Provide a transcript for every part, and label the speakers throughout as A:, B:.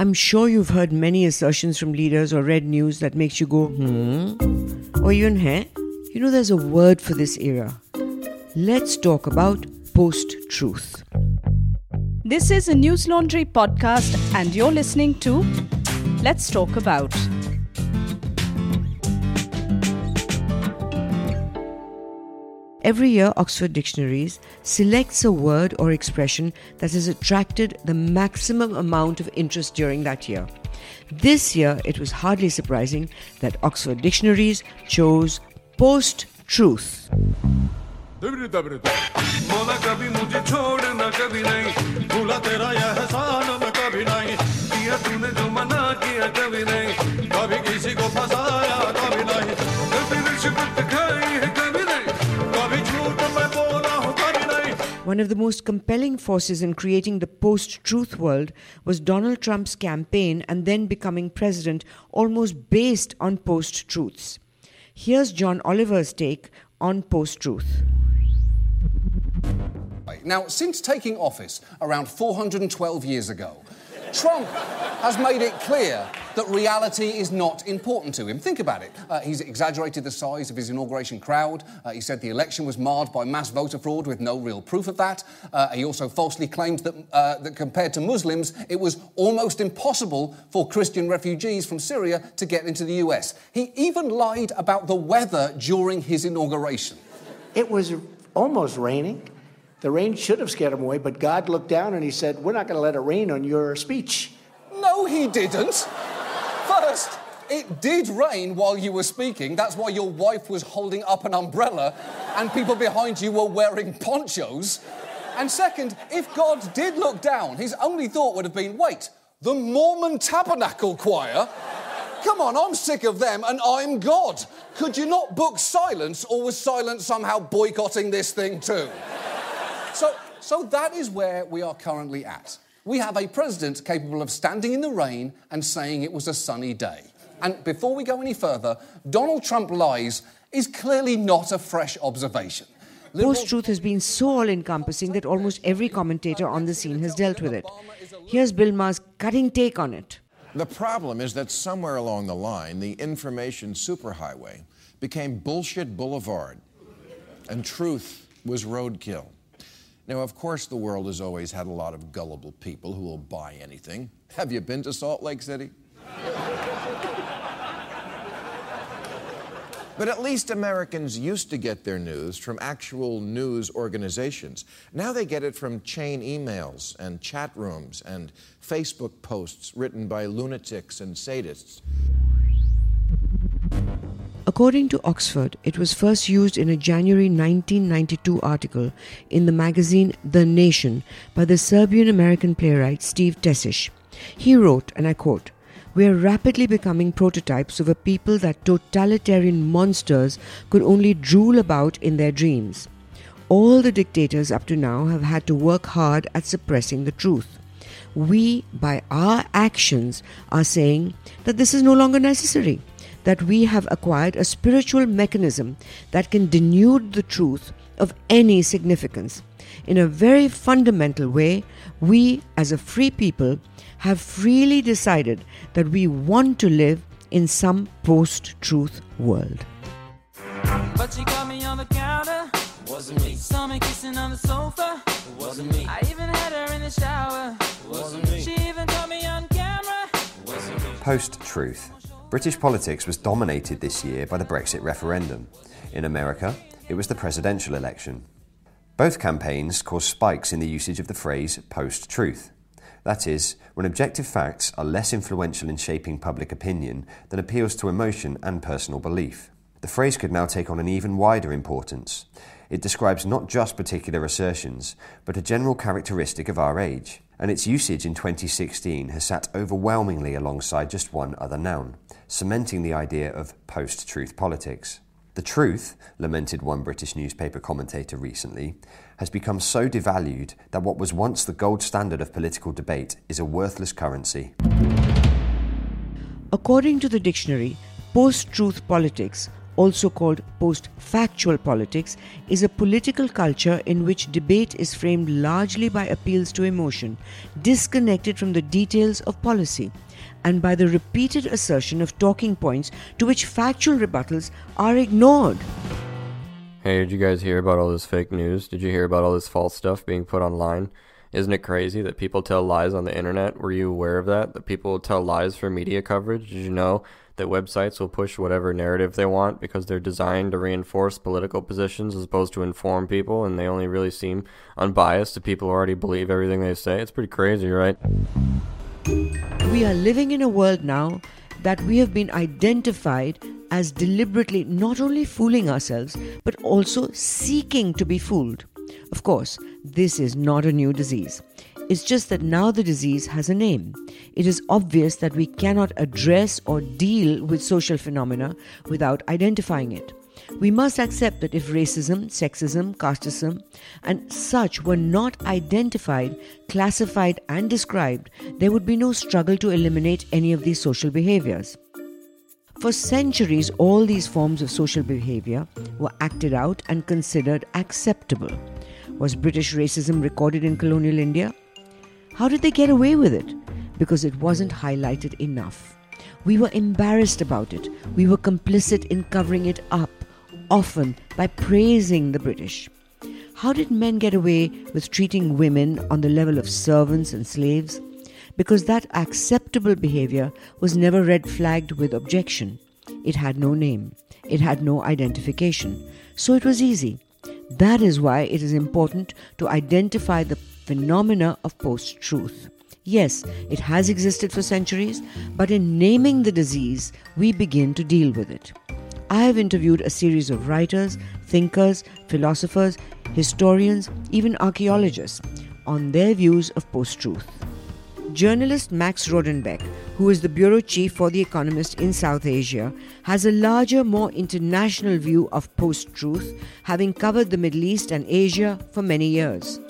A: I'm sure you've heard many assertions from leaders or read news that makes you go, hmm? Or even, hey? You know, there's a word for this era. Let's talk about post truth.
B: This is a Newslaundry podcast, and you're listening to Let's Talk About.
A: Every year, Oxford Dictionaries selects a word or expression that has attracted the maximum amount of interest during that year. This year, it was hardly surprising that Oxford Dictionaries chose post truth. One of the most compelling forces in creating the post truth world was Donald Trump's campaign and then becoming president, almost based on post truths. Here's John Oliver's take on post truth.
C: Now, since taking office around 412 years ago, Trump has made it clear that reality is not important to him. Think about it. Uh, he's exaggerated the size of his inauguration crowd. Uh, he said the election was marred by mass voter fraud with no real proof of that. Uh, he also falsely claimed that, uh, that compared to Muslims, it was almost impossible for Christian refugees from Syria to get into the US. He even lied about the weather during his inauguration.
D: It was almost raining. The rain should have scared him away, but God looked down and he said, We're not going to let it rain on your speech.
C: No, he didn't. First, it did rain while you were speaking. That's why your wife was holding up an umbrella and people behind you were wearing ponchos. And second, if God did look down, his only thought would have been wait, the Mormon Tabernacle Choir? Come on, I'm sick of them and I'm God. Could you not book silence or was silence somehow boycotting this thing too? So, so that is where we are currently at. We have a president capable of standing in the rain and saying it was a sunny day. And before we go any further, Donald Trump lies is clearly not a fresh observation.
A: Post truth has been so all encompassing that almost every commentator on the scene has dealt with it. Here's Bill Maher's cutting take on it.
E: The problem is that somewhere along the line, the information superhighway became bullshit boulevard, and truth was roadkill. Now, of course, the world has always had a lot of gullible people who will buy anything. Have you been to Salt Lake City? But at least Americans used to get their news from actual news organizations. Now they get it from chain emails and chat rooms and Facebook posts written by lunatics and sadists.
A: According to Oxford, it was first used in a January 1992 article in the magazine The Nation by the Serbian American playwright Steve Tesich. He wrote, and I quote, we are rapidly becoming prototypes of a people that totalitarian monsters could only drool about in their dreams. All the dictators up to now have had to work hard at suppressing the truth. We, by our actions, are saying that this is no longer necessary that we have acquired a spiritual mechanism that can denude the truth of any significance. In a very fundamental way, we as a free people have freely decided that we want to live in some post truth world.
F: But she got me on the counter. Wasn't me. Saw me kissing on the sofa. Wasn't me. I even had her in the shower. Wasn't me. She even caught me on camera.
G: Wasn't me. Post truth. British politics was dominated this year by the Brexit referendum. In America, it was the presidential election. Both campaigns caused spikes in the usage of the phrase post truth. That is, when objective facts are less influential in shaping public opinion than appeals to emotion and personal belief. The phrase could now take on an even wider importance. It describes not just particular assertions, but a general characteristic of our age, and its usage in 2016 has sat overwhelmingly alongside just one other noun cementing the idea of post truth politics. The truth, lamented one British newspaper commentator recently, has become so devalued that what was once the gold standard of political debate is a worthless currency.
A: According to the dictionary, post truth politics also called post factual politics, is a political culture in which debate is framed largely by appeals to emotion, disconnected from the details of policy, and by the repeated assertion of talking points to which factual rebuttals are ignored.
H: Hey, did you guys hear about all this fake news? Did you hear about all this false stuff being put online? Isn't it crazy that people tell lies on the internet? Were you aware of that? That people tell lies for media coverage? Did you know that websites will push whatever narrative they want because they're designed to reinforce political positions as opposed to inform people and they only really seem unbiased to people who already believe everything they say? It's pretty crazy, right?
A: We are living in a world now that we have been identified as deliberately not only fooling ourselves, but also seeking to be fooled. Of course, this is not a new disease. It's just that now the disease has a name. It is obvious that we cannot address or deal with social phenomena without identifying it. We must accept that if racism, sexism, casteism, and such were not identified, classified, and described, there would be no struggle to eliminate any of these social behaviors. For centuries, all these forms of social behavior were acted out and considered acceptable. Was British racism recorded in colonial India? How did they get away with it? Because it wasn't highlighted enough. We were embarrassed about it. We were complicit in covering it up, often by praising the British. How did men get away with treating women on the level of servants and slaves? Because that acceptable behavior was never red flagged with objection. It had no name, it had no identification. So it was easy. That is why it is important to identify the phenomena of post truth. Yes, it has existed for centuries, but in naming the disease, we begin to deal with it. I have interviewed a series of writers, thinkers, philosophers, historians, even archaeologists on their views of post truth. Journalist Max Rodenbeck, who is the bureau chief for The Economist in South Asia, has a larger, more international view of post truth, having covered the Middle East and Asia for many years.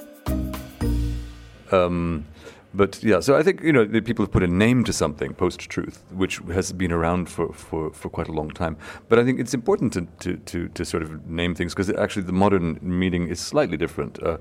I: Um, but yeah, so I think you know people have put a name to something, post-truth, which has been around for, for, for quite a long time. But I think it's important to to, to, to sort of name things because actually the modern meaning is slightly different. Uh,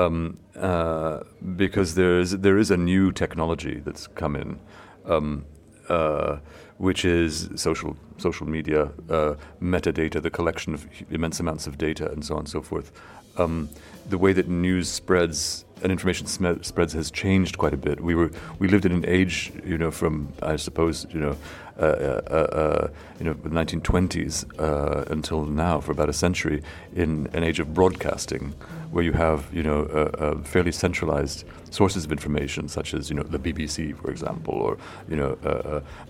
I: um, uh, because there is there is a new technology that's come in, um, uh, which is social social media, uh, metadata, the collection of immense amounts of data, and so on and so forth. Um, the way that news spreads and information spreads has changed quite a bit. We were we lived in an age, you know, from I suppose you know, Uh, uh, uh, you know, the 1920s uh, until now, for about a century, in an age of broadcasting, where you have you know fairly centralized sources of information, such as you know the BBC, for example, or you know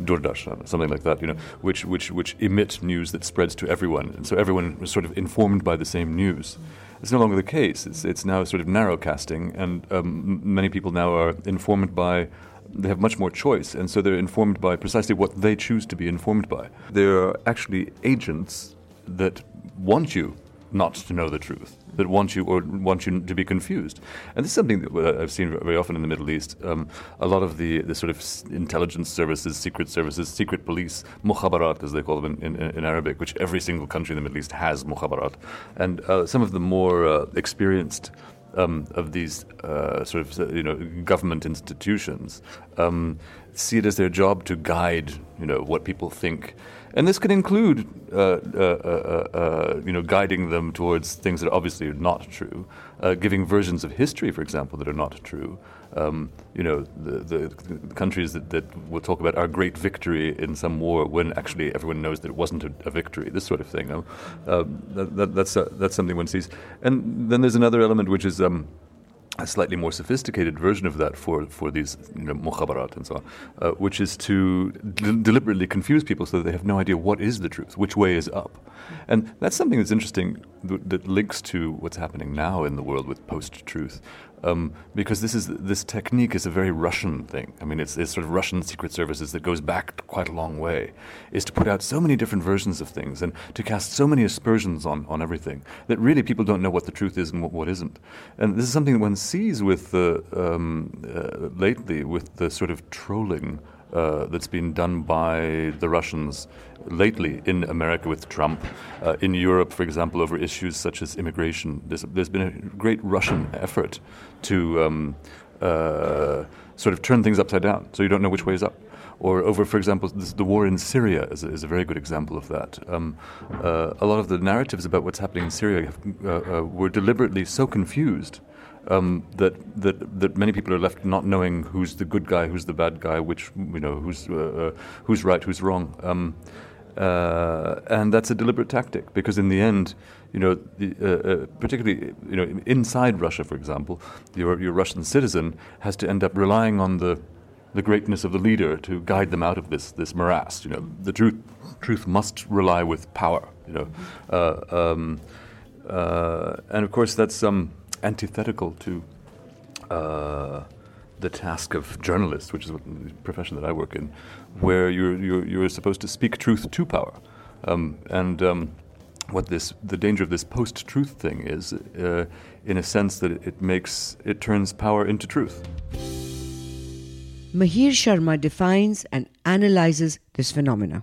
I: Doordarshan, something like that, you know, which which which emit news that spreads to everyone, and so everyone is sort of informed by the same news. It's no longer the case. It's, it's now sort of narrowcasting, and um, many people now are informed by they have much more choice, and so they're informed by precisely what they choose to be informed by. They're actually agents that want you not to know the truth, that want you or want you to be confused. And this is something that I've seen very often in the Middle East. Um, a lot of the, the sort of intelligence services, secret services, secret police, mukhabarat as they call them in, in, in Arabic, which every single country in the Middle East has mukhabarat. And uh, some of the more uh, experienced um, of these uh, sort of you know government institutions um, see it as their job to guide you know what people think and this can include, uh, uh, uh, uh, you know, guiding them towards things that are obviously not true, uh, giving versions of history, for example, that are not true. Um, you know, the, the, countries that, that will talk about our great victory in some war when actually everyone knows that it wasn't a, a victory, this sort of thing. Um, that, that, that's, that's something one sees. And then there's another element which is. Um, a slightly more sophisticated version of that for, for these you know, mukhabarat and so on, uh, which is to deliberately confuse people so that they have no idea what is the truth, which way is up. And that's something that's interesting th- that links to what's happening now in the world with post truth, um, because this is this technique is a very Russian thing. I mean, it's, it's sort of Russian secret services that goes back quite a long way. Is to put out so many different versions of things and to cast so many aspersions on, on everything that really people don't know what the truth is and what, what isn't. And this is something that one sees with the um, uh, lately with the sort of trolling uh, that's been done by the Russians lately in America with Trump, uh, in Europe, for example, over issues such as immigration. There's, there's been a great Russian effort to um, uh, sort of turn things upside down, so you don't know which way is up. Or over, for example, this, the war in Syria is a, is a, very good example of that. Um, uh, a lot of the narratives about what's happening in Syria have, uh, were deliberately so confused um, that that that many people are left not knowing who's the good guy, who's the bad guy, which you know who's uh, uh, who's right, who's wrong, um, uh, and that's a deliberate tactic because in the end, you know, the, uh, uh, particularly you know inside Russia, for example, your your Russian citizen has to end up relying on the the greatness of the leader to guide them out of this this morass. You know, the truth truth must rely with power. You know, uh, um, and of course that's um antithetical to uh, the task of journalists, which is the profession that I work in, where you're, you're, you're supposed to speak truth to power. Um, and um, what this, the danger of this post-truth thing is, uh, in a sense that it, makes, it turns power into truth.
A: Mihir Sharma defines and analyzes this phenomena.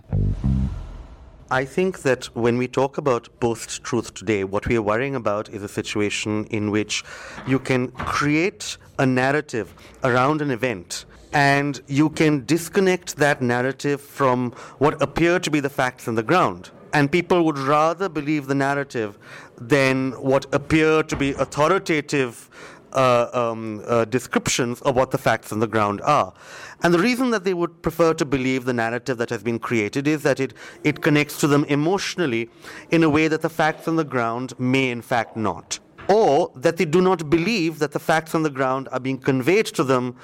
J: I think that when we talk about post truth today, what we are worrying about is a situation in which you can create a narrative around an event and you can disconnect that narrative from what appear to be the facts on the ground. And people would rather believe the narrative than what appear to be authoritative uh, um, uh, descriptions of what the facts on the ground are. And the reason that they would prefer to believe the narrative that has been created is that it, it connects to them emotionally in a way that the facts on the ground may in fact not. Or that they do not believe that the facts on the ground are being conveyed to them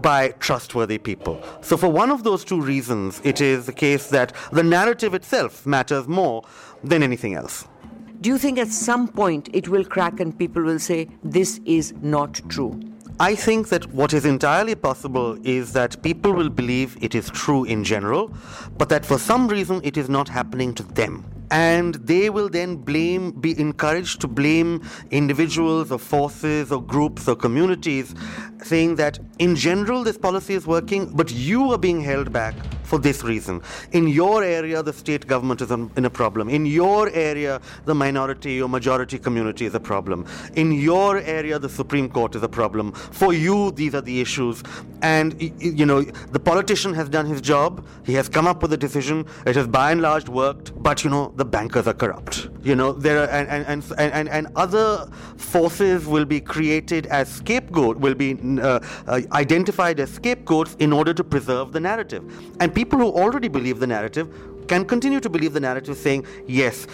J: by trustworthy people. So, for one of those two reasons, it is the case that the narrative itself matters more than anything else.
A: Do you think at some point it will crack and people will say, this is not true?
J: I think that what is entirely possible is that people will believe it is true in general, but that for some reason it is not happening to them and they will then blame be encouraged to blame individuals or forces or groups or communities saying that in general this policy is working but you are being held back for this reason. In your area, the state government is in a problem. In your area, the minority or majority community is a problem. In your area, the Supreme Court is a problem. For you, these are the issues. And, you know, the politician has done his job. He has come up with a decision. It has by and large worked. But, you know, the bankers are corrupt. You know, there are, and, and, and, and, and other forces will be created as scapegoat, will be uh, uh, identified as scapegoats in order to preserve the narrative. And people who already believe the narrative can continue to believe the narrative, saying, yes,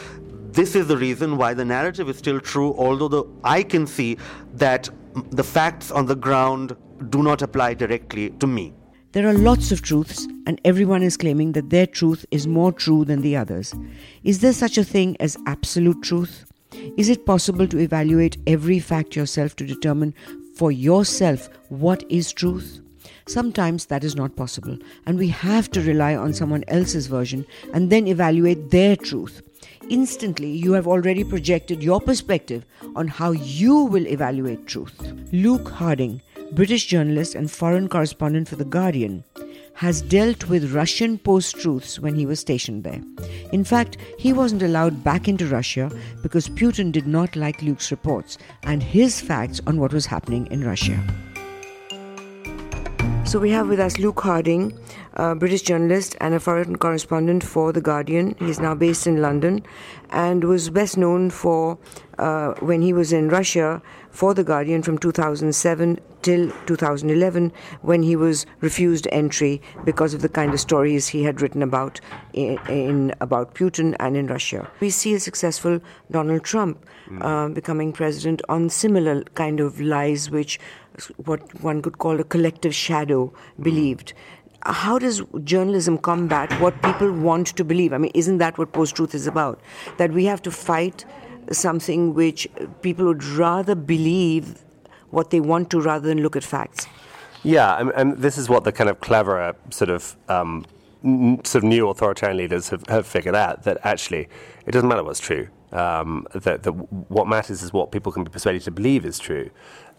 J: this is the reason why the narrative is still true, although the, I can see that the facts on the ground do not apply directly to me.
A: There are lots of truths, and everyone is claiming that their truth is more true than the others. Is there such a thing as absolute truth? Is it possible to evaluate every fact yourself to determine for yourself what is truth? Sometimes that is not possible, and we have to rely on someone else's version and then evaluate their truth. Instantly, you have already projected your perspective on how you will evaluate truth. Luke Harding, British journalist and foreign correspondent for The Guardian, has dealt with Russian post truths when he was stationed there. In fact, he wasn't allowed back into Russia because Putin did not like Luke's reports and his facts on what was happening in Russia. So we have with us Luke Harding, a British journalist and a foreign correspondent for The Guardian. He's now based in London and was best known for uh, when he was in Russia for The Guardian from 2007 till 2011 when he was refused entry because of the kind of stories he had written about in, in about Putin and in Russia. We see a successful Donald Trump uh, becoming president on similar kind of lies which what one could call a collective shadow believed. How does journalism combat what people want to believe? I mean, isn't that what post truth is about? That we have to fight something which people would rather believe what they want to rather than look at facts.
K: Yeah, and, this is what the kind of cleverer sort of um, sort of new authoritarian leaders have, have figured out that actually it doesn't matter what's true. Um, that, that what matters is what people can be persuaded to believe is true.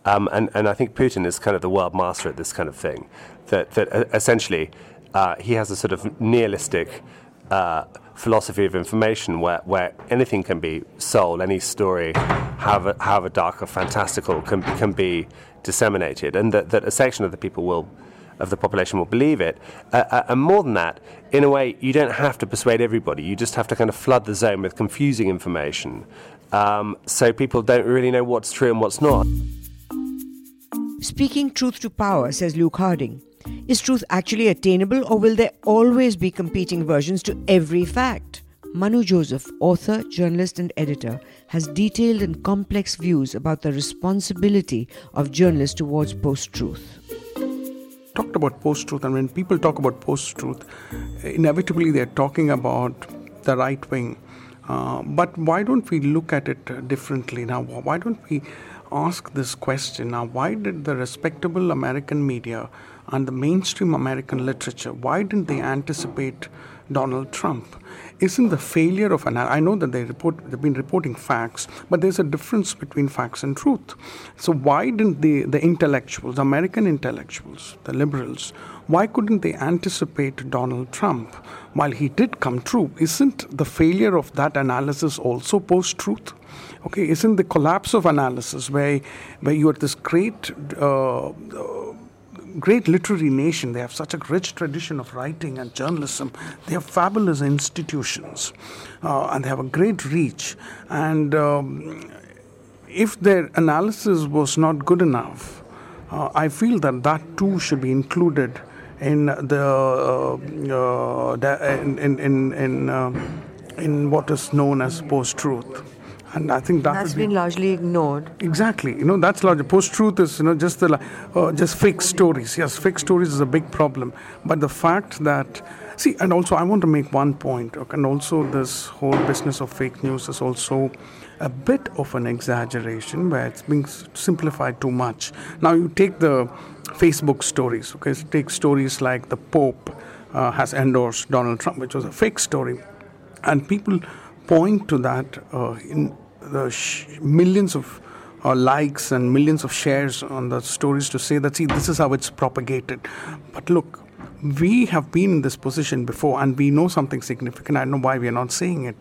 K: Um, and, and I think Putin is kind of the world master at this kind of thing. That, that uh, essentially uh, he has a sort of nihilistic uh, philosophy of information where, where anything can be sold, any story, however, however dark or fantastical, can, can be disseminated, and that, that a section of the people will of the population will believe it. Uh, uh, and more than that, in a way, you don't have to persuade everybody. You just have to kind of flood the zone with confusing information, um, so people don't really know what's true and what's not.
A: Speaking truth to power, says Luke Harding. Is truth actually attainable, or will there always be competing versions to every fact? Manu Joseph, author, journalist, and editor, has detailed and complex views about the responsibility of journalists towards post truth.
L: Talked about post truth, and when people talk about post truth, inevitably they're talking about the right wing. Uh, but why don't we look at it differently now? Why don't we ask this question now? Why did the respectable American media and the mainstream American literature, why didn't they anticipate Donald Trump? Isn't the failure of an I know that they report they've been reporting facts, but there's a difference between facts and truth. So why didn't the, the intellectuals, American intellectuals, the liberals, why couldn't they anticipate Donald Trump while he did come true? Isn't the failure of that analysis also post truth? Okay, isn't the collapse of analysis where where you are this great uh, great literary nation. They have such a rich tradition of writing and journalism. They have fabulous institutions, uh, and they have a great reach. And um, if their analysis was not good enough, uh, I feel that that too should be included in the, uh, uh in in in in, uh, in what is known as post-truth and I think that
A: has been largely ignored.
L: Exactly, you know that's largely post truth is you know just the uh, just fake stories. Yes, fake stories is a big problem, but the fact that see, and also I want to make one point, okay, and also this whole business of fake news is also a bit of an exaggeration where it's being simplified too much. Now you take the Facebook stories, okay, so take stories like the Pope uh, has endorsed Donald Trump, which was a fake story, and people point to that uh, in the sh- millions of uh, likes and millions of shares on the stories to say that, see, this is how it's propagated. But look, we have been in this position before and we know something significant. I don't know why we are not saying it.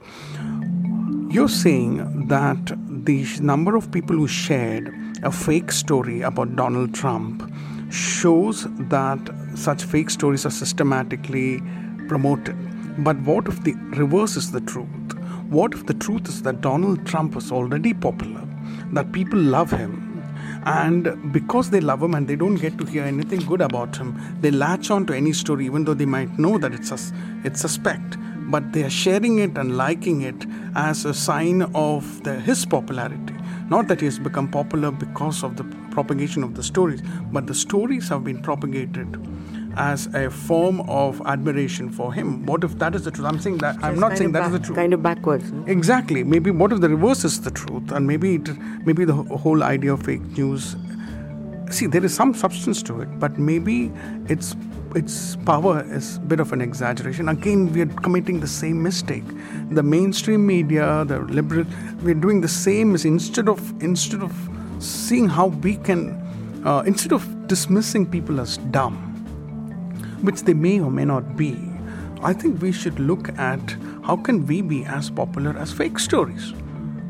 L: You're saying that the number of people who shared a fake story about Donald Trump shows that such fake stories are systematically promoted. But what if the reverse is the truth? What if the truth is that Donald Trump is already popular, that people love him, and because they love him and they don't get to hear anything good about him, they latch on to any story, even though they might know that it's, sus- it's suspect. But they are sharing it and liking it as a sign of the, his popularity. Not that he has become popular because of the propagation of the stories, but the stories have been propagated as a form of admiration for him. What if that is the truth? I'm saying that I'm not saying that
A: back,
L: is the truth.
A: Kind of backwards.
L: Exactly. Maybe what if the reverse is the truth, and maybe it, maybe the whole idea of fake news. See, there is some substance to it, but maybe its its power is a bit of an exaggeration. Again, we are committing the same mistake. The mainstream media, the liberal, we're doing the same. Is instead of instead of seeing how we can, uh, instead of dismissing people as dumb, which they may or may not be, I think we should look at how can we be as popular as fake stories?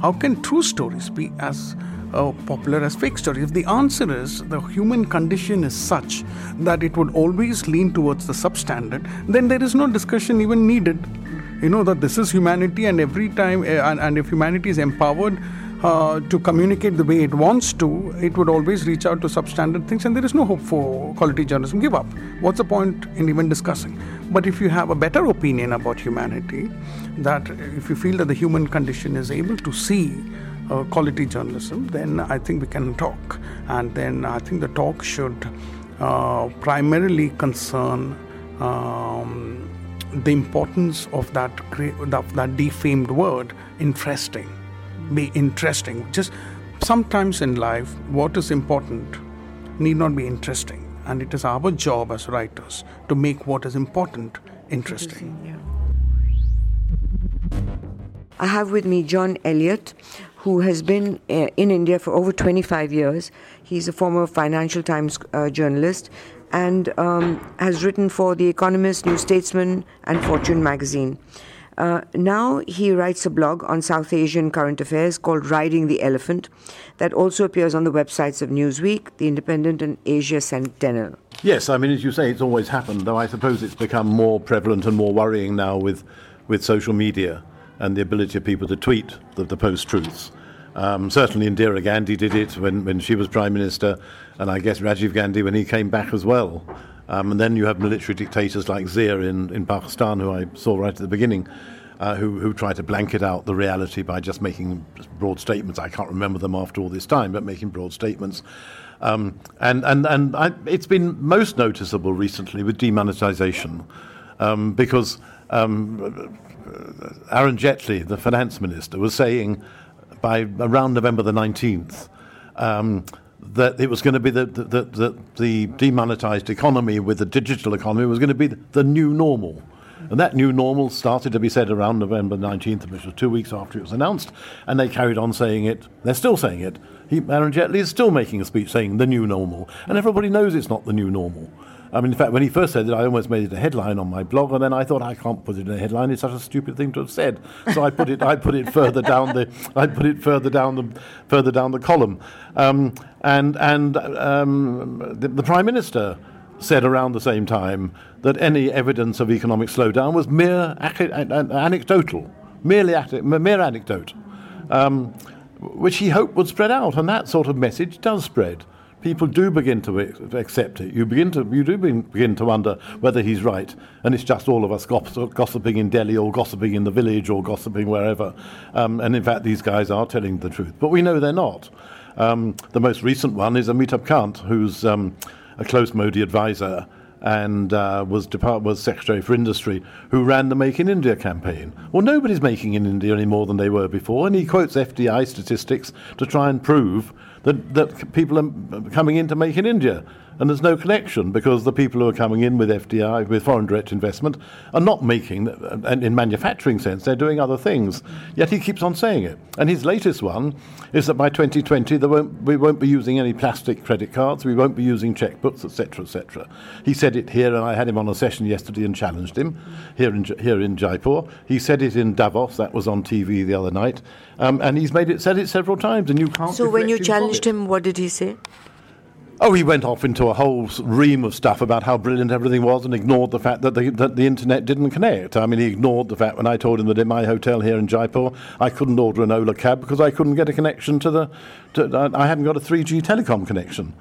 L: How can true stories be as uh, popular as fake stories? If the answer is the human condition is such that it would always lean towards the substandard, then there is no discussion even needed. You know that this is humanity, and every time, uh, and, and if humanity is empowered uh, to communicate the way it wants to, it would always reach out to substandard things, and there is no hope for quality journalism. Give up. What's the point in even discussing? But if you have a better opinion about humanity, that if you feel that the human condition is able to see uh, quality journalism, then I think we can talk. And then I think the talk should uh, primarily concern um, the importance of that, of that defamed word, interesting be interesting. Just sometimes in life, what is important need not be interesting. And it is our job as writers to make what is important interesting.
A: Yeah. I have with me John Elliott, who has been uh, in India for over 25 years. He's a former Financial Times uh, journalist and um, has written for The Economist, New Statesman, and Fortune magazine. Uh, now he writes a blog on South Asian current affairs called Riding the Elephant that also appears on the websites of Newsweek, The Independent, and Asia Sentinel.
M: Yes, I mean, as you say, it's always happened, though I suppose it's become more prevalent and more worrying now with, with social media and the ability of people to tweet the, the post truths. Um, certainly Indira Gandhi did it when, when she was Prime Minister, and I guess Rajiv Gandhi when he came back as well. Um, and then you have military dictators like Zia in, in Pakistan, who I saw right at the beginning, uh, who, who try to blanket out the reality by just making broad statements. I can't remember them after all this time, but making broad statements. Um, and and, and I, it's been most noticeable recently with demonetization um, because um, Arun Jaitley, the finance minister, was saying by around November the 19th um, that it was going to be the, the, the, the, demonetized economy with the digital economy was going to be the new normal. And that new normal started to be said around November 19th, which was two weeks after it was announced, and they carried on saying it. They're still saying it. He, Arun Jaitley is still making a speech saying the new normal, and everybody knows it's not the new normal. I mean, in fact, when he first said it, I almost made it a headline on my blog, and then I thought I can't put it in a headline. It's such a stupid thing to have said. So I put it, I put it further down the, I put it further down the, further down the column, um, and and um, the, the prime minister said around the same time that any evidence of economic slowdown was mere ac- anecdotal, merely mere anecdote, um, which he hoped would spread out, and that sort of message does spread people do begin to accept it. You begin to you do begin to wonder whether he's right, and it's just all of us gossiping in Delhi or gossiping in the village or gossiping wherever. Um, and in fact, these guys are telling the truth, but we know they're not. Um, the most recent one is Amitabh Kant, who's um, a close Modi advisor and uh, was, Depart- was Secretary for Industry, who ran the Make in India campaign. Well, nobody's making in India any more than they were before, and he quotes FDI statistics to try and prove that, that people are coming in to make in India. And there's no connection because the people who are coming in with FDI, with foreign direct investment, are not making, and in manufacturing sense, they're doing other things. Yet he keeps on saying it. And his latest one is that by 2020 won't, we won't be using any plastic credit cards, we won't be using checkbooks, etc., etc. He said it here, and I had him on a session yesterday and challenged him here in here in Jaipur. He said it in Davos, that was on TV the other night, um, and he's made it said it several times, and you can't.
A: So when you challenged him, what did he say?
M: Oh, he went off into a whole ream of stuff about how brilliant everything was and ignored the fact that the, that the internet didn't connect. I mean, he ignored the fact when I told him that in my hotel here in Jaipur, I couldn't order an Ola cab because I couldn't get a connection to the. To, I hadn't got a 3G telecom connection.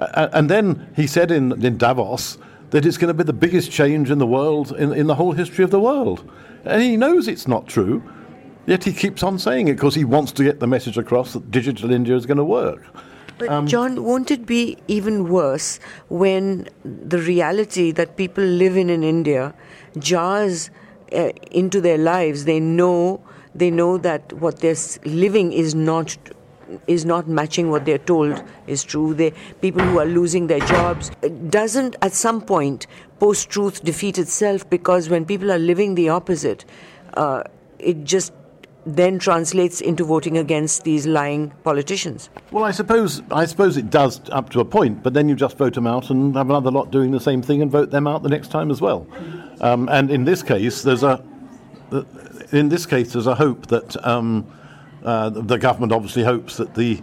M: Uh, and then he said in, in Davos that it's going to be the biggest change in the world, in, in the whole history of the world. And he knows it's not true, yet he keeps on saying it because he wants to get the message across that digital India is going to work.
A: But um, John, won't it be even worse when the reality that people live in in India jars uh, into their lives? They know they know that what they're living is not is not matching what they're told is true. They people who are losing their jobs doesn't at some point post truth defeat itself because when people are living the opposite, uh, it just then translates into voting against these lying politicians.
M: Well, I suppose I suppose it does up to a point, but then you just vote them out and have another lot doing the same thing and vote them out the next time as well. Um, and in this case, there's a in this case there's a hope that um, uh, the government obviously hopes that the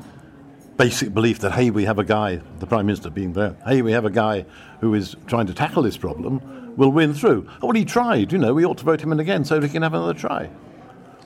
M: basic belief that hey we have a guy, the prime minister being there, hey we have a guy who is trying to tackle this problem will win through. Well, he tried. You know, we ought to vote him in again so he can have another try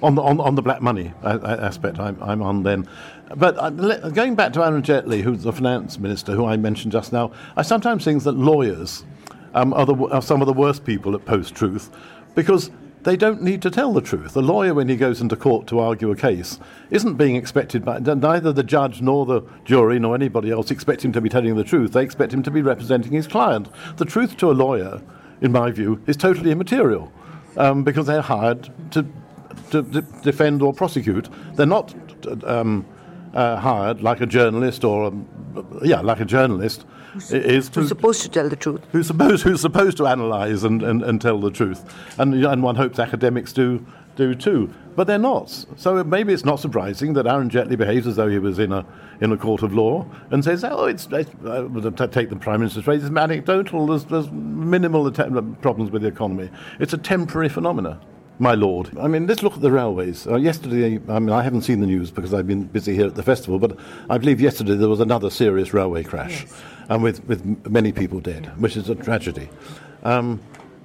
M: on the, on, on the black money aspect I'm, I'm on then. But uh, going back to Arun Jaitley, who's the finance minister, who I mentioned just now, I sometimes think that lawyers um, are, the, are some of the worst people at post truth because they don't need to tell the truth. The lawyer, when he goes into court to argue a case, isn't being expected by neither the judge nor the jury nor anybody else expect him to be telling the truth. They expect him to be representing his client. The truth to a lawyer, in my view, is totally immaterial um, because they're hired to to d- defend or prosecute. They're not um, uh, hired like a journalist or, a, yeah, like a journalist is to
A: Who's supposed to tell the truth?
M: who's supposed who's supposed to analyse and, and, and tell the truth, and and one hopes academics do do too, but they're not. So maybe it's not surprising that Arun Jaitley behaves as though he was in a in a court of law and says, "Oh, it's, it's uh, to take the prime minister's phrase, it's anecdotal. There's, there's minimal att- problems with the economy. It's a temporary phenomena." My lord, I mean, let's look at the railways. Uh, yesterday, I mean, I haven't seen the news because I've been busy here at the festival, but I believe yesterday there was another serious railway crash, and with, with many people dead, which is a tragedy. Um,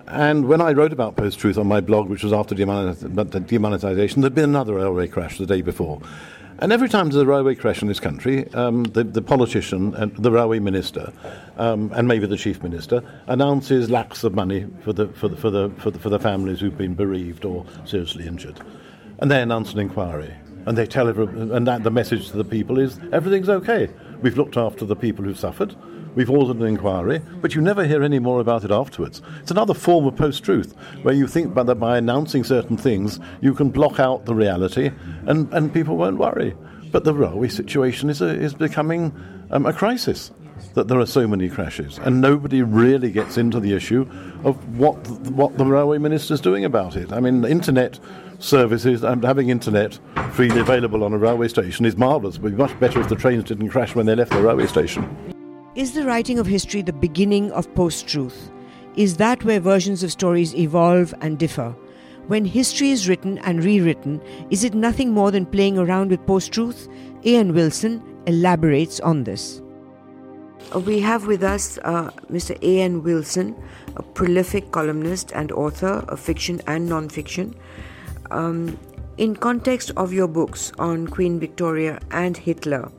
M: and when I wrote about post truth on my blog, which was after demonet- demonetisation, there'd been another railway crash the day before. And every time there's a railway crash in this country, um, the, the politician and the railway minister, um, and maybe the chief minister, announces lakhs of money for the, for, the, for, the, for, the, for the families who've been bereaved or seriously injured. And they announce an inquiry. And they tell every, and that the message to the people is everything's okay. We've looked after the people who've suffered. We've ordered an inquiry, but you never hear any more about it afterwards. It's another form of post truth, where you think that by announcing certain things, you can block out the reality and, and people won't worry. But the railway situation is, a, is becoming um, a crisis. That there are so many crashes, and nobody really gets into the issue of what what the railway minister is doing about it. I mean, the internet services and having internet freely available on a railway station is marvellous. It would be much better if the trains didn't crash when they left the railway station.
A: Is the writing of history the beginning of post truth? Is that where versions of stories evolve and differ? When history is written and rewritten, is it nothing more than playing around with post truth? A.N. Wilson elaborates on this. Uh, We have with us uh, Mr. A.N. Wilson, a prolific columnist and author of fiction and non fiction. Um, in context of your books on Queen Victoria and Hitler,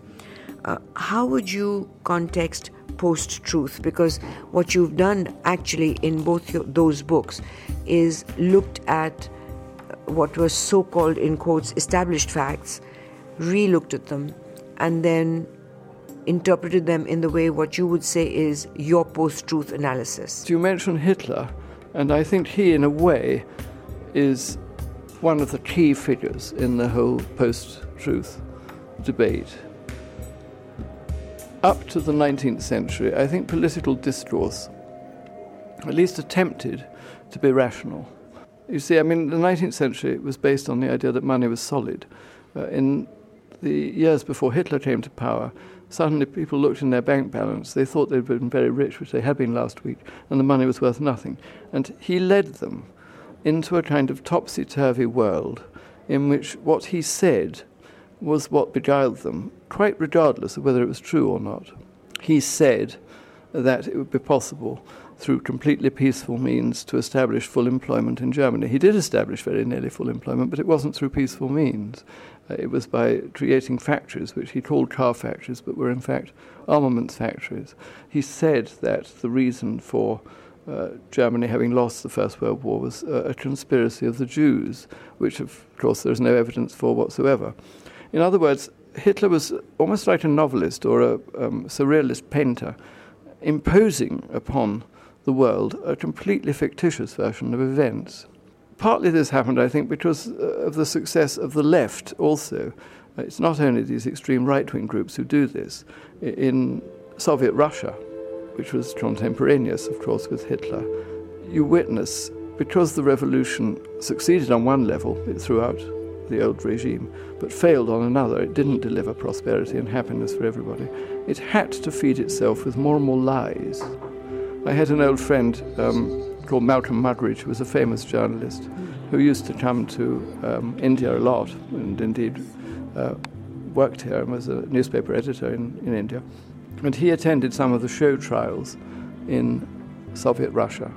A: uh, how would you context post truth? Because what you've done actually in both your, those books is looked at what was so called, in quotes, established facts, re looked at them, and then interpreted them in the way what you would say is your post truth analysis.
N: You mentioned Hitler, and I think he, in a way, is one of the key figures in the whole post truth debate. Up to the 19th century, I think political discourse at least attempted to be rational. You see, I mean, the 19th century was based on the idea that money was solid. Uh, in the years before Hitler came to power, suddenly people looked in their bank balance. They thought they'd been very rich, which they had been last week, and the money was worth nothing. And he led them into a kind of topsy turvy world in which what he said was what beguiled them, quite regardless of whether it was true or not. He said that it would be possible through completely peaceful means to establish full employment in Germany. He did establish very nearly full employment, but it wasn't through peaceful means. Uh, it was by creating factories, which he called car factories, but were in fact armaments factories. He said that the reason for uh, Germany having lost the First World War was uh, a conspiracy of the Jews, which, of course, there is no evidence for whatsoever. In other words, Hitler was almost like a novelist or a um, surrealist painter, imposing upon the world a completely fictitious version of events. Partly this happened, I think, because uh, of the success of the left also. It's not only these extreme right wing groups who do this. In Soviet Russia, which was contemporaneous, of course, with Hitler, you witness, because the revolution succeeded on one level throughout the old regime, but failed on another, it didn't deliver prosperity and happiness for everybody. It had to feed itself with more and more lies. I had an old friend um, called Malcolm Muggeridge, who was a famous journalist, who used to come to um, India a lot, and indeed uh, worked here and was a newspaper editor in, in India. And he attended some of the show trials in Soviet Russia.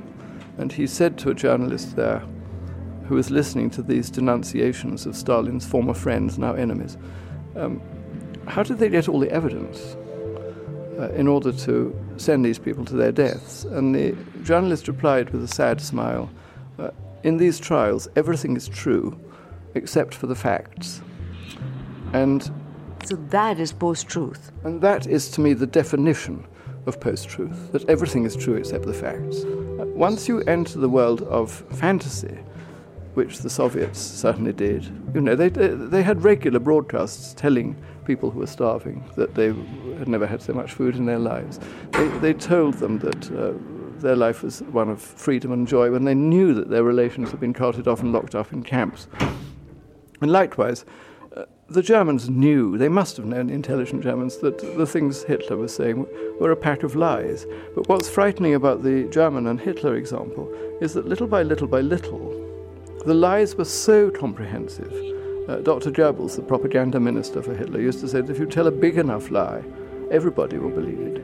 N: And he said to a journalist there, who was listening to these denunciations of Stalin's former friends, now enemies, um, how did they get all the evidence uh, in order to send these people to their deaths? And the journalist replied with a sad smile uh, In these trials, everything is true except for the facts. And
A: So that is post truth.
N: and that is to me the definition of post truth that everything is true except the facts. Uh, Once you enter the world of fantasy, which the Soviets certainly did, you know, they, they, had regular broadcasts telling people who were starving that they had never had so much food in their lives. They, they told them that uh, their life was one of freedom and joy when they knew that their relations had been carted off and locked up in camps. And likewise, uh, the Germans knew, they must have known, intelligent Germans, that the things Hitler was saying were a pack of lies. But what's frightening about the German and Hitler example is that little by little by little, the lies were so comprehensive. Uh, Dr. Goebbels, the propaganda minister for Hitler, used to say that if you tell a big enough lie, everybody will believe it.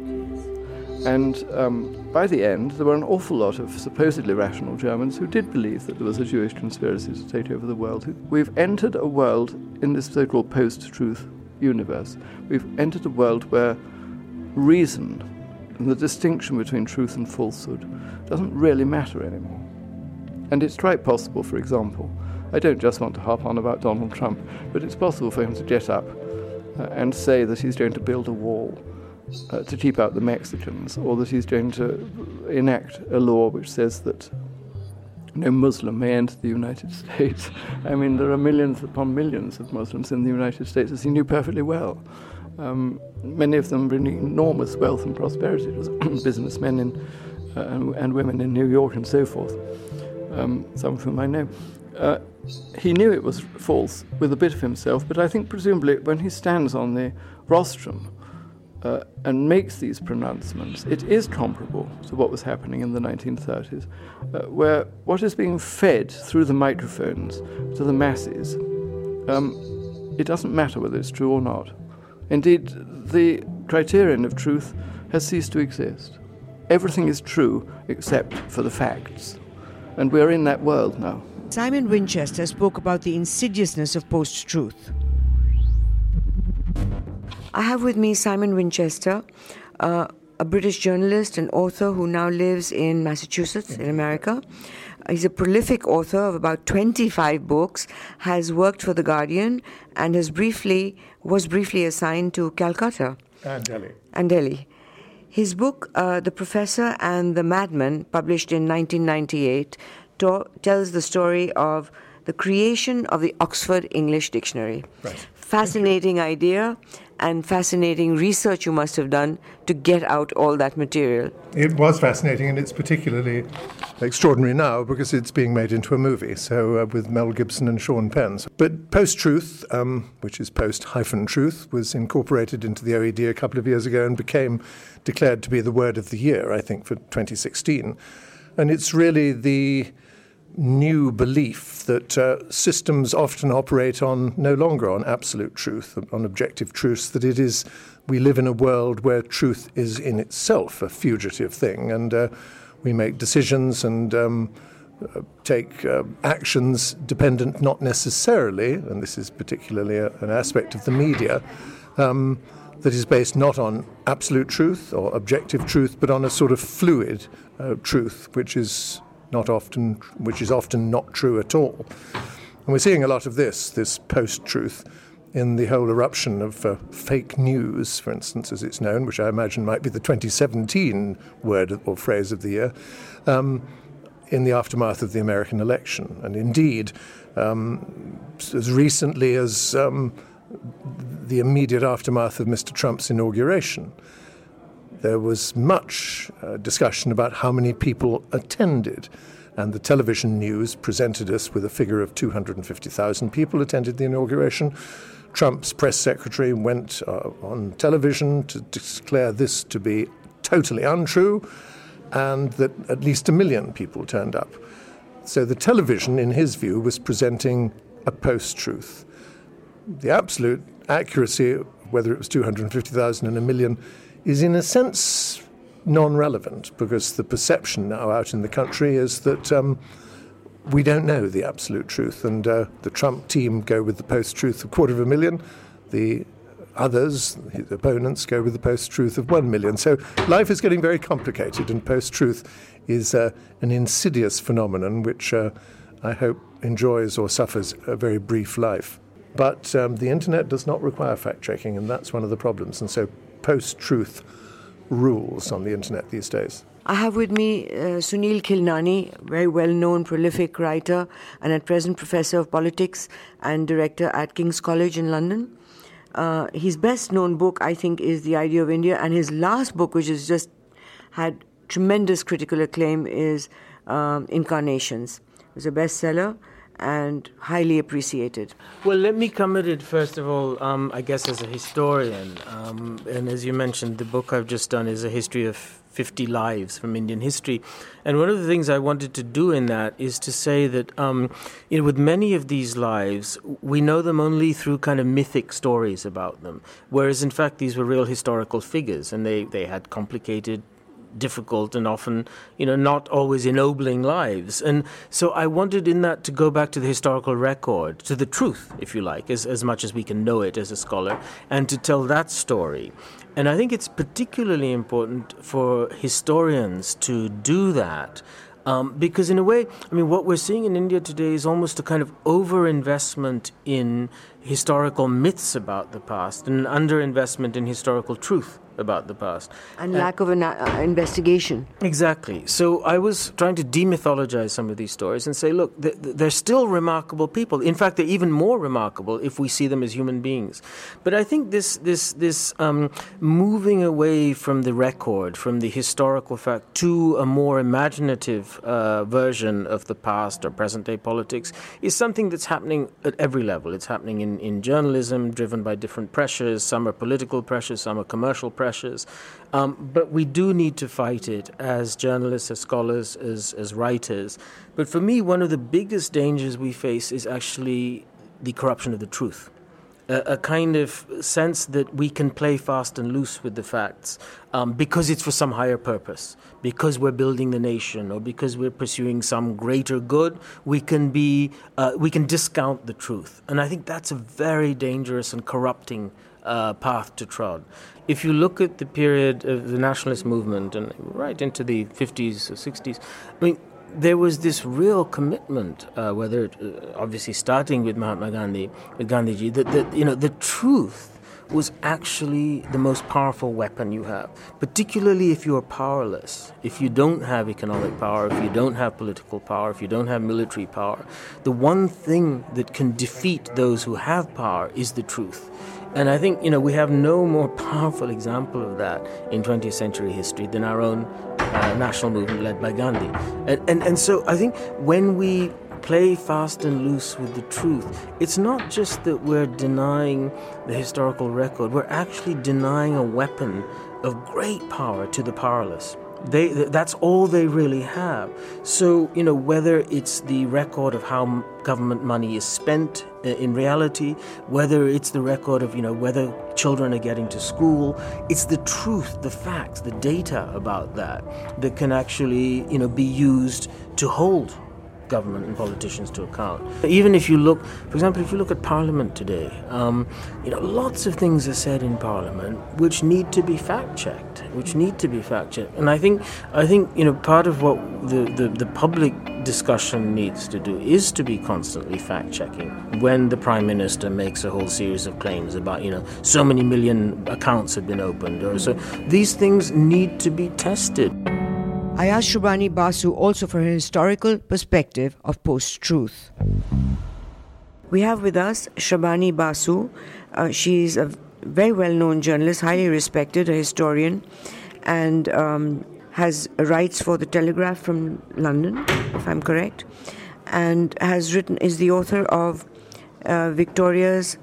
N: And um, by the end, there were an awful lot of supposedly rational Germans who did believe that there was a Jewish conspiracy to take over the world. We've entered a world in this so called post truth universe. We've entered a world where reason and the distinction between truth and falsehood doesn't really matter anymore. And it's quite possible, for example, I don't just want to harp on about Donald Trump, but it's possible for him to get up uh, and say that he's going to build a wall uh, to keep out the Mexicans, or that he's going to enact a law which says that no Muslim may enter the United States. I mean, there are millions upon millions of Muslims in the United States, as he knew perfectly well. Um, many of them bringing enormous wealth and prosperity to businessmen in, uh, and, and, women in New York and so forth, um, some of whom I know. Uh, he knew it was false with a bit of himself, but I think presumably when he stands on the rostrum uh, and makes these pronouncements, it is comparable to what was happening in the 1930s, uh, where what is being fed through the microphones to the masses, um, it doesn't matter whether it's true or not. Indeed, the criterion of truth has ceased to exist. Everything is true except for the facts. And we're in that world now.
A: Simon Winchester spoke about the insidiousness of post truth. I have with me Simon Winchester, uh, a British journalist and author who now lives in Massachusetts, in America. He's a prolific author of about 25 books, has worked for The Guardian, and has briefly was briefly assigned to Calcutta
O: and Delhi.
A: And Delhi. His book, uh, The Professor and the Madman, published in 1998, to- tells the story of the creation of the Oxford English Dictionary.
O: Right.
A: Fascinating idea and fascinating research you must have done to get out all that material.
O: It was fascinating, and it's particularly extraordinary now because it's being made into a movie. So uh, with Mel Gibson and Sean Penn. But Post Truth, um, which is Post hyphen Truth, was incorporated into the OED a couple of years ago and became declared to be the word of the year, I think, for 2016. And it's really the new belief that uh, systems often operate on no longer on absolute truth, on objective truths, that it is, we live in a world where truth is in itself a fugitive thing, and uh, we make decisions and um, uh, take uh, actions dependent not necessarily, and this is particularly a, an aspect of the media. Um, that is based not on absolute truth or objective truth, but on a sort of fluid uh, truth, which is not often, which is often not true at all. And we're seeing a lot of this, this post truth, in the whole eruption of uh, fake news, for instance, as it's known, which I imagine might be the 2017 word or phrase of the year, um, in the aftermath of the American election. And indeed, um, as recently as um, the immediate aftermath of Mr. Trump's inauguration, there was much uh, discussion about how many people attended. And the television news presented us with a figure of 250,000 people attended the inauguration. Trump's press secretary went uh, on television to declare this to be totally untrue and that at least a million people turned up. So the television, in his view, was presenting a post truth. The absolute accuracy, whether it was 250,000 and a million, is in a sense non relevant because the perception now out in the country is that um, we don't know the absolute truth. And uh, the Trump team go with the post truth of a quarter of a million. The others, his opponents, go with the post truth of one million. So life is getting very complicated, and post truth is uh, an insidious phenomenon which uh, I hope enjoys or suffers a very brief life. But um, the internet does not require fact checking, and that's one of the problems. And so post truth rules on the internet these days.
A: I have with me uh, Sunil Khilnani, very well known, prolific writer, and at present professor of politics and director at King's College in London. Uh, his best known book, I think, is The Idea of India, and his last book, which has just had tremendous critical acclaim, is um, Incarnations. It was a bestseller and highly appreciated.
P: Well, let me come at it first of all, um, I guess, as a historian. Um, and as you mentioned, the book I've just done is a history of 50 lives from Indian history. And one of the things I wanted to do in that is to say that um, with many of these lives, we know them only through kind of mythic stories about them, whereas in fact these were real historical figures and they, they had complicated difficult and often, you know, not always ennobling lives. And so I wanted in that to go back to the historical record, to the truth, if you like, as, as much as we can know it as a scholar, and to tell that story. And I think it's particularly important for historians to do that. Um, because in a way, I mean, what we're seeing in India today is almost a kind of overinvestment in historical myths about the past and an underinvestment in historical truth about the past.
A: And uh, lack of an uh, investigation.
P: Exactly. So I was trying to demythologize some of these stories and say, look, they're still remarkable people. In fact, they're even more remarkable if we see them as human beings. But I think this, this, this um, moving away from the record, from the historical fact, to a more imaginative uh, version of the past or present day politics is something that's happening at every level. It's happening in, in journalism, driven by different pressures. Some are political pressures, some are commercial pressures pressures. Um, but we do need to fight it as journalists, as scholars, as, as writers. But for me, one of the biggest dangers we face is actually the corruption of the truth. A, kind of sense that we can play fast and loose with the facts um, because it's for some higher purpose, because we're building the nation, or because we're pursuing some greater good. We can be, uh, we can discount the truth, and I think that's a very dangerous and corrupting uh, path to trod. If you look at the period of the nationalist movement and right into the 50s or 60s, I mean, there was this real commitment, uh, whether it, uh, obviously starting with Mahatma Gandhi, with Gandhiji, that, that you know the truth was actually the most powerful weapon you have, particularly if you are powerless, if you don't have economic power, if you don't have political power, if you don't have military power. The one thing that can defeat those who have power is the truth. And I think, you know, we have no more powerful example of that in 20th century history than our own uh, national movement led by Gandhi. And, and, and so I think when we play fast and loose with the truth, it's not just that we're denying the historical record, we're actually denying a weapon of great power to the powerless. They, that's all they really have. So, you know, whether it's the record of how government money is spent uh, in reality, whether it's the record of, you know, whether children are getting to school, it's the truth, the facts, the data about that that can actually, you know, be used to hold government and politicians to account. Even if you look, for example, if you look at Parliament today, um, you know, lots of things are said in Parliament which need to be fact checked, which need to be fact checked. And I think, I think, you know, part of what the, the, the public discussion needs to do is to be constantly fact checking. When the Prime Minister makes a whole series of claims about, you know, so many million accounts have been opened, or so, these things need to be tested.
A: I asked Shrabani Basu also for her historical perspective of post truth. We have with us Shrabani Basu. Uh, she's a very well known journalist, highly respected, a historian, and um, has writes for the Telegraph from London, if I'm correct, and has written, is the author of uh, Victoria's,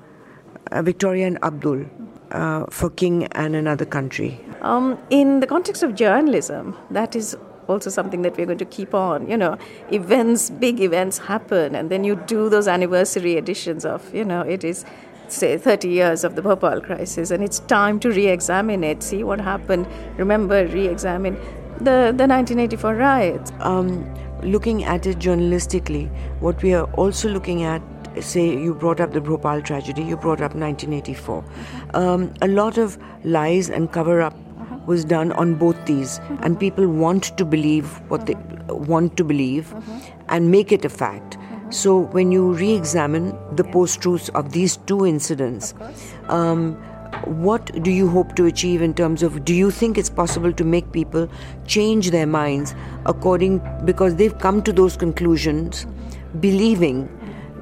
A: uh, Victoria and Abdul. Uh, for King and Another Country?
Q: Um, in the context of journalism, that is also something that we're going to keep on. You know, events, big events happen, and then you do those anniversary editions of, you know, it is say 30 years of the Bhopal crisis, and it's time to re-examine it, see what happened, remember, re-examine the, the 1984 riots.
A: Um, looking at it journalistically, what we are also looking at say you brought up the Bhopal tragedy, you brought up 1984. Um, a lot of lies and cover up uh-huh. was done on both these, uh-huh. and people want to believe what they uh-huh. want to believe and make it a fact. So when you re examine the post truths of these two incidents, um, what do you hope to achieve in terms of do you think it's possible to make people change their minds according because they've come to those conclusions mm-hmm. believing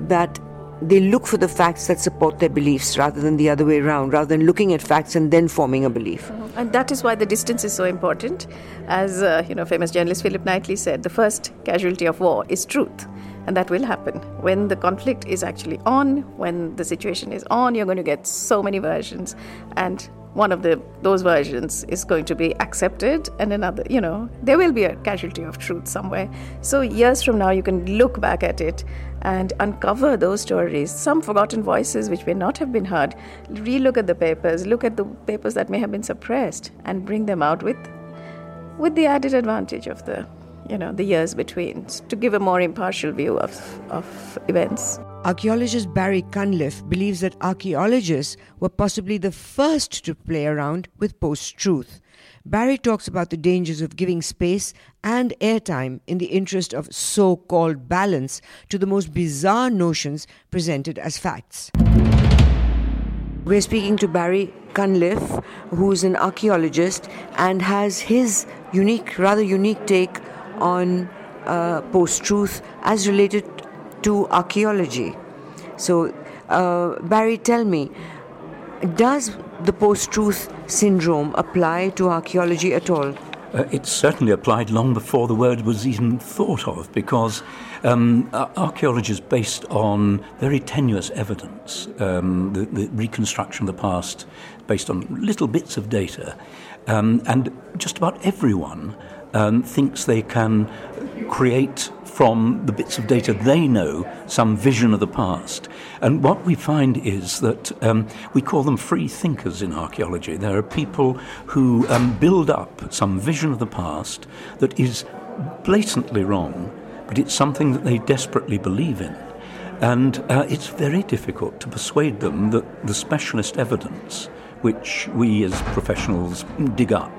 A: that they look for the facts that support their beliefs rather than the other way around, rather than looking at facts and then forming a belief.
Q: Mm-hmm. And that is why the distance is so important. As uh, you know, famous journalist Philip Knightley said, the first casualty of war is truth. And that will happen. When the conflict is actually on, when the situation is on, you're going to get so many versions. And one of the those versions is going to be accepted and another you know there will be a casualty of truth somewhere so years from now you can look back at it and uncover those stories. Some forgotten voices which may not have been heard. Relook at the papers. Look at the papers that may have been suppressed and bring them out with with the added advantage of the you know the years between to give a more impartial view of of events
A: Archaeologist Barry Cunliffe believes that archaeologists were possibly the first to play around with post truth. Barry talks about the dangers of giving space and airtime in the interest of so called balance to the most bizarre notions presented as facts. We're speaking to Barry Cunliffe, who's an archaeologist and has his unique, rather unique take on uh, post truth as related to archaeology. So, uh, Barry, tell me, does the post truth syndrome apply to archaeology at all?
R: Uh, it certainly applied long before the word was even thought of because um, archaeology is based on very tenuous evidence, um, the, the, reconstruction of the past based on little bits of data. Um, and just about everyone um, thinks they can create from the bits of data they know some vision of the past. And what we find is that um, we call them free thinkers in archaeology. There are people who um, build up some vision of the past that is blatantly wrong, but it's something that they desperately believe in. And uh, it's very difficult to persuade them that the specialist evidence which we as professionals dig up,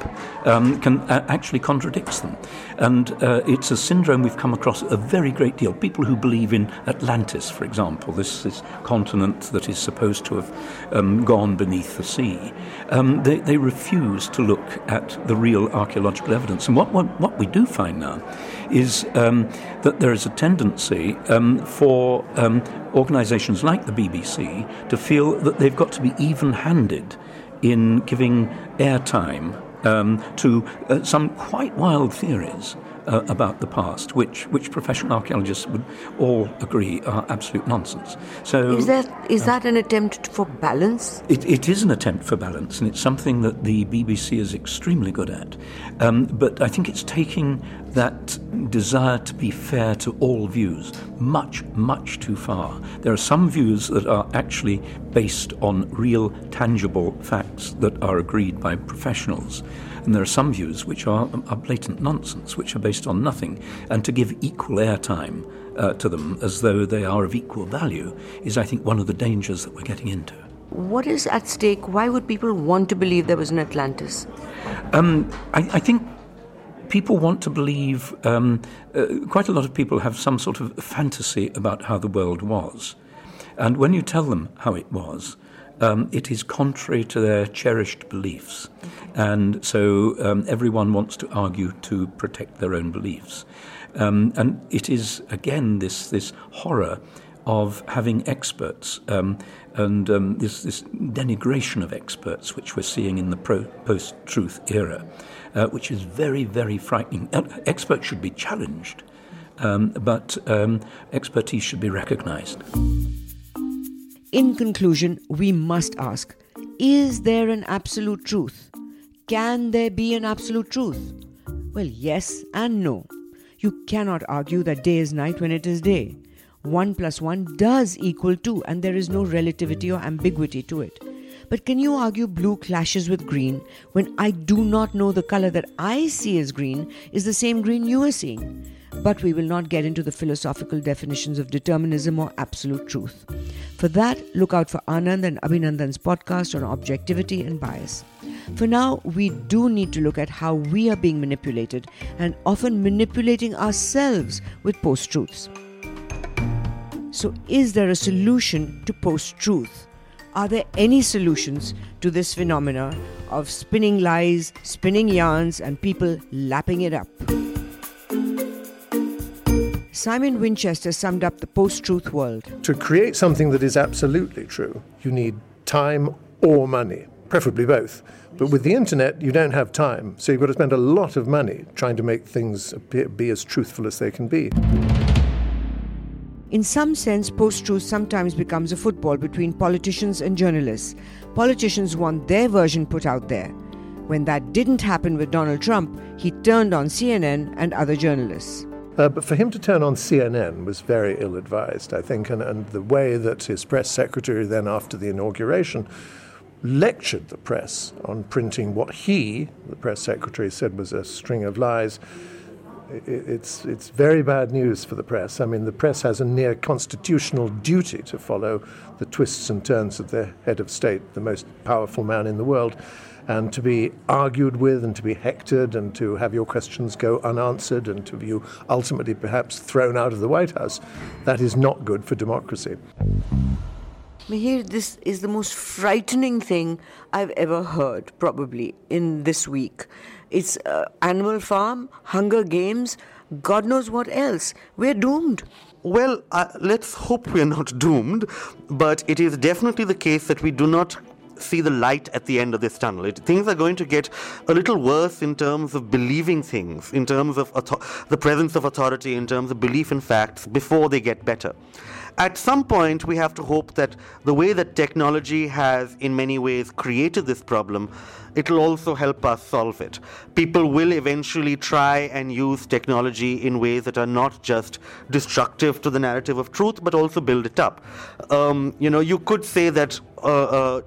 R: um, can uh, actually contradicts them. And uh, it's a syndrome we've come across a very great deal. People who believe in Atlantis, for example, this, this continent that is supposed to have um, gone beneath the sea, um, they, they refuse to look at the real archaeological evidence. And what, what, what we do find now is um, that there is a tendency um, for um, organisations like the BBC to feel that they've got to be even handed in giving airtime um, to uh, some quite wild theories uh, about the past, which, which professional archaeologists would all agree are absolute nonsense. So,
A: is that is uh, that an attempt for balance?
R: It, it is an attempt for balance, and it's something that the BBC is extremely good at. Um, but I think it's taking that desire to be fair to all views much, much too far. There are some views that are actually based on real, tangible facts that are agreed by professionals. And there are some views which are, are blatant nonsense, which are based on nothing. And to give equal airtime uh, to them as though they are of equal value is, I think, one of the dangers that we're getting into.
A: What is at stake? Why would people want to believe there was an Atlantis?
R: Um, I, I think people want to believe, um, uh, quite a lot of people have some sort of fantasy about how the world was. And when you tell them how it was, um, it is contrary to their cherished beliefs. And so um, everyone wants to argue to protect their own beliefs. Um, and it is, again, this, this horror of having experts um, and um, this, this denigration of experts, which we're seeing in the post truth era, uh, which is very, very frightening. experts should be challenged, um, but expertise should be recognized.
A: In conclusion, we must ask Is there an absolute truth? Can there be an absolute truth? Well, yes and no. You cannot argue that day is night when it is day. 1 plus 1 does equal 2, and there is no relativity or ambiguity to it. But can you argue blue clashes with green when I do not know the color that I see as green is the same green you are seeing? But we will not get into the philosophical definitions of determinism or absolute truth. For that, look out for Anand and Abhinandan's podcast on objectivity and bias. For now, we do need to look at how we are being manipulated and often manipulating ourselves with post truths. So, is there a solution to post truth? Are there any solutions to this phenomena of spinning lies, spinning yarns, and people lapping it up? Simon Winchester summed up the post truth world.
O: To create something that is absolutely true, you need time or money, preferably both. But with the internet, you don't have time, so you've got to spend a lot of money trying to make things appear, be as truthful as they can be.
A: In some sense, post truth sometimes becomes a football between politicians and journalists. Politicians want their version put out there. When that didn't happen with Donald Trump, he turned on CNN and other journalists.
O: Uh, but for him to turn on CNN was very ill advised, I think, and, and the way that his press secretary then, after the inauguration, lectured the press on printing what he, the press secretary, said was a string of lies it's, it's very bad news for the press. I mean, the press has a near constitutional duty to follow the twists and turns of the head of state, the most powerful man in the world, and to be argued with and to be hectored and to have your questions go unanswered and to be ultimately perhaps thrown out of the White House. That is not good for democracy.
A: Mihir, this is the most frightening thing I've ever heard, probably, in this week. It's uh, Animal Farm, Hunger Games, God knows what else. We're doomed.
J: Well, uh, let's hope we're not doomed, but it is definitely the case that we do not see the light at the end of this tunnel. It, things are going to get a little worse in terms of believing things, in terms of the presence of authority, in terms of belief in facts, before they get better. At some point, we have to hope that the way that technology has, in many ways, created this problem it'll also help us solve it. People will eventually try and use technology in ways that are not just destructive to the narrative of truth, but also build it up. Um, you know, you could say that uh, uh,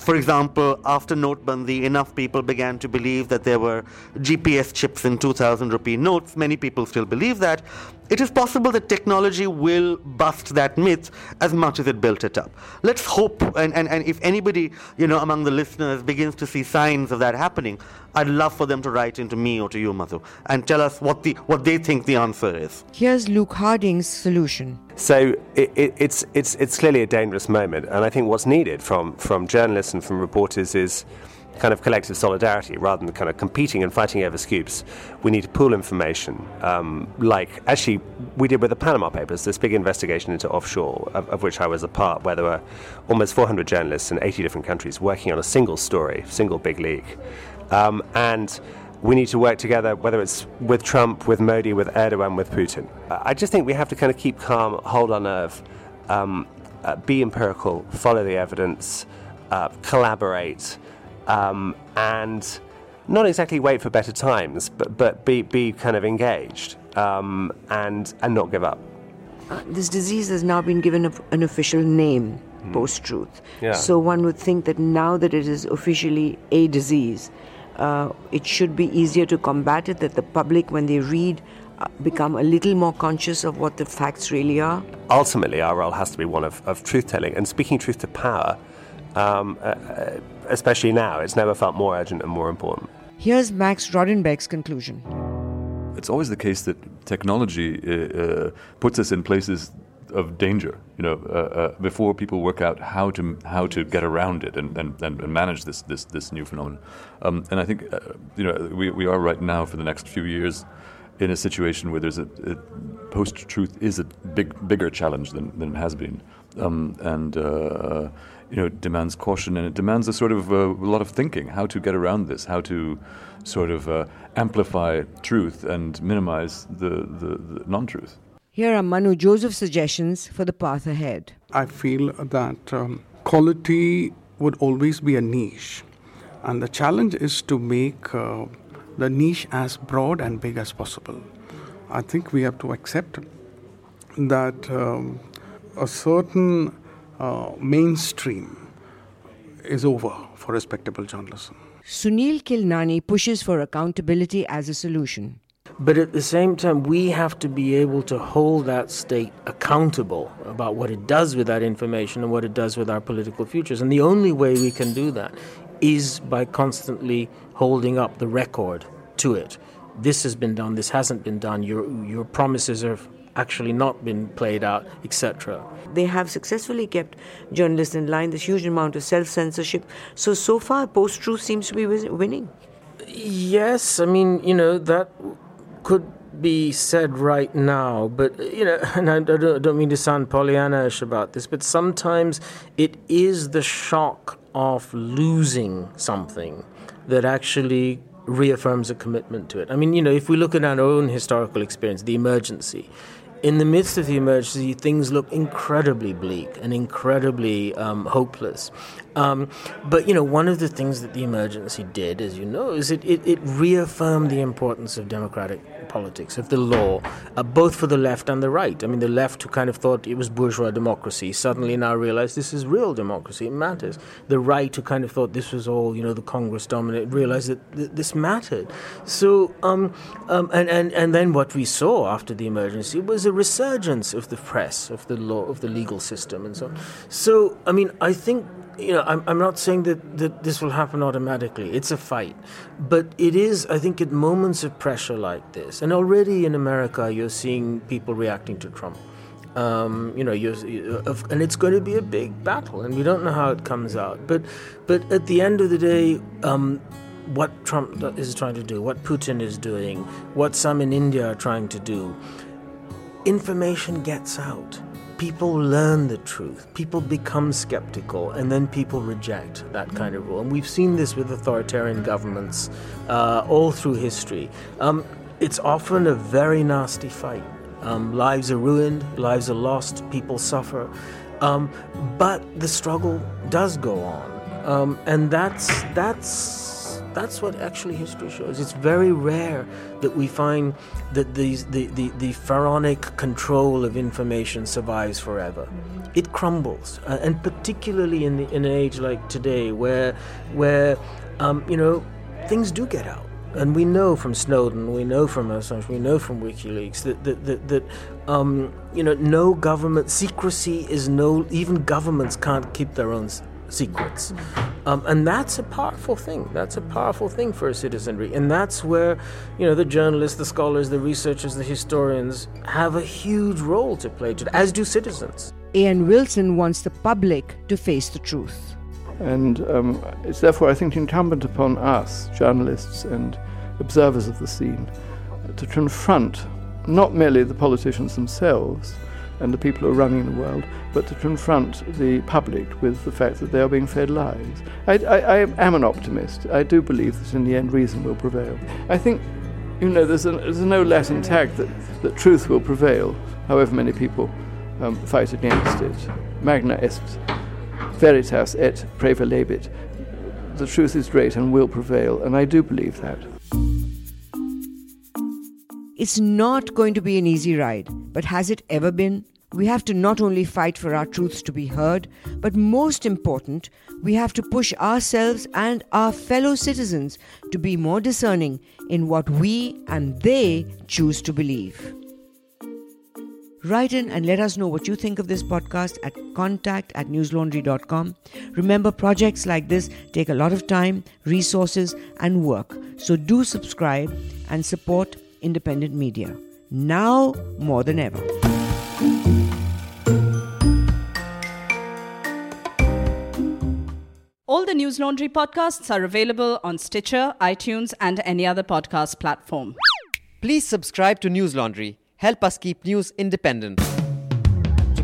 J: for example, after Notebandi, enough people began to believe that there were GPS chips in 2000 rupee notes. Many people still believe that. It is possible that technology will bust that myth as much as it built it up. Let's hope, and, and, and if anybody, you know, among the listeners begins to see signs of that happening, I'd love for them to write into me or to you, Madhu, and tell us what, the, what they think the answer is.
A: Here's Luke Harding's solution.
K: So it, it, it's, it's, it's clearly a dangerous moment, and I think what's needed from, from journalists and from reporters is kind of collective solidarity rather than kind of competing and fighting over scoops. We need to pool information, um, like actually we did with the Panama Papers, this big investigation into offshore, of, of, which I was a part, where there were almost 400 journalists in 80 different countries working on a single story, single big leak. Um, and we need to work together, whether it's with Trump, with Modi, with Erdogan, with Putin. I just think we have to kind of keep calm, hold our nerve, um, uh, be empirical, follow the evidence, uh, collaborate, um, and not exactly wait for better times, but, but be, be kind of engaged um, and, and not give up.
A: Uh, this disease has now been given a, an official name, mm. post truth.
K: Yeah.
A: So one would think that now that it is officially a disease, uh, it should be easier to combat it, that the public, when they read, uh, become a little more conscious of what the facts really are?
K: Ultimately, our role has to be one of, of truth telling and speaking truth to power, um, uh, uh, especially now. It's never felt more urgent and more important.
A: Here's Max Rodenbeck's conclusion.
I: It's always the case that technology uh, uh, puts us in places of danger, you know, uh, uh, before people work out how to how to get around it and, and, and manage this this this new phenomenon. Um, and I think, uh, you know, we, we are right now for the next few years in a situation where there's a, a post-truth is a big bigger challenge than, than it has been, um, and uh, you know, it demands caution and it demands a sort of uh, a lot of thinking how to get around this, how to sort of uh, amplify truth and minimize the, the, the non-truth.
A: Here are Manu Joseph's suggestions for the path ahead.
L: I feel that um, quality would always be a niche, and the challenge is to make uh, the niche as broad and big as possible. I think we have to accept that um, a certain uh, mainstream is over for respectable journalism.
A: Sunil Khilnani pushes for accountability as a solution.
P: But at the same time, we have to be able to hold that state accountable about what it does with that information and what it does with our political futures. And the only way we can do that is by constantly holding up the record to it. This has been done, this hasn't been done, your, your promises have actually not been played out, etc.
A: They have successfully kept journalists in line, this huge amount of self censorship. So, so far, post truth seems to be winning.
P: Yes, I mean, you know, that could be said right now, but you know, and I don't, don't mean to sound Pollyanna-ish about this, but sometimes it is the shock of losing something that actually reaffirms a commitment to it. I mean, you know, if we look at our own historical experience, the emergency, in the midst of the emergency, things look incredibly bleak and incredibly um, hopeless. Um, but you know, one of the things that the emergency did, as you know, is it, it, it reaffirmed the importance of democratic politics, of the law, uh, both for the left and the right. I mean, the left who kind of thought it was bourgeois democracy suddenly now realize this is real democracy, it matters. The right who kind of thought this was all, you know, the Congress dominated, realized that th- this mattered. So, um, um, and, and, and then what we saw after the emergency was a resurgence of the press, of the law, of the legal system, and so on. So, I mean, I think you know, I'm, I'm not saying that, that this will happen automatically. It's a fight. But it is, I think, at moments of pressure like this, and already in America, you're seeing people reacting to Trump. Um, you know, you're, and it's going to be a big battle, and we don't know how it comes out. But, but at the end of the day, um, what Trump is trying to do, what Putin is doing, what some in India are trying to do, information gets out people learn the truth, people become skeptical, and then people reject that kind of rule. And we've seen this with authoritarian governments uh, all through history. Um, it's often a very nasty fight. Um, lives are ruined, lives are lost, people suffer. Um, but the struggle does go on. Um, and that's, that's that's what actually history shows. It's very rare that we find that these, the, the, the pharaonic control of information survives forever. It crumbles, uh, and particularly in, the, in an age like today, where, where um, you know, things do get out. And we know from Snowden, we know from Assange, we know from WikiLeaks that that that, that um, you know no government secrecy is no even governments can't keep their own secrets. Um, and that's a powerful thing. That's a powerful thing for a citizenry. And that's where, you know, the journalists, the scholars, the researchers, the historians have a huge role to play, as do citizens.
A: A.N. Wilson wants the public to face the truth.
N: And um, it's therefore, I think, incumbent upon us, journalists and observers of the scene, to confront not merely the politicians themselves, and the people who are running the world, but to confront the public with the fact that they are being fed lies. I, I, I am an optimist. I do believe that in the end reason will prevail. I think, you know, there's, a, there's no Latin tag that, that truth will prevail, however many people um, fight against it. Magna est veritas et praevalebit. The truth is great and will prevail, and I do believe that.
A: It's not going to be an easy ride, but has it ever been? We have to not only fight for our truths to be heard, but most important, we have to push ourselves and our fellow citizens to be more discerning in what we and they choose to believe. Write in and let us know what you think of this podcast at contact at newslaundry.com. Remember, projects like this take a lot of time, resources, and work. So do subscribe and support independent media, now more than ever.
B: All the Newslaundry podcasts are available on Stitcher, iTunes, and any other podcast platform.
S: Please subscribe to Newslaundry. Help us keep news independent.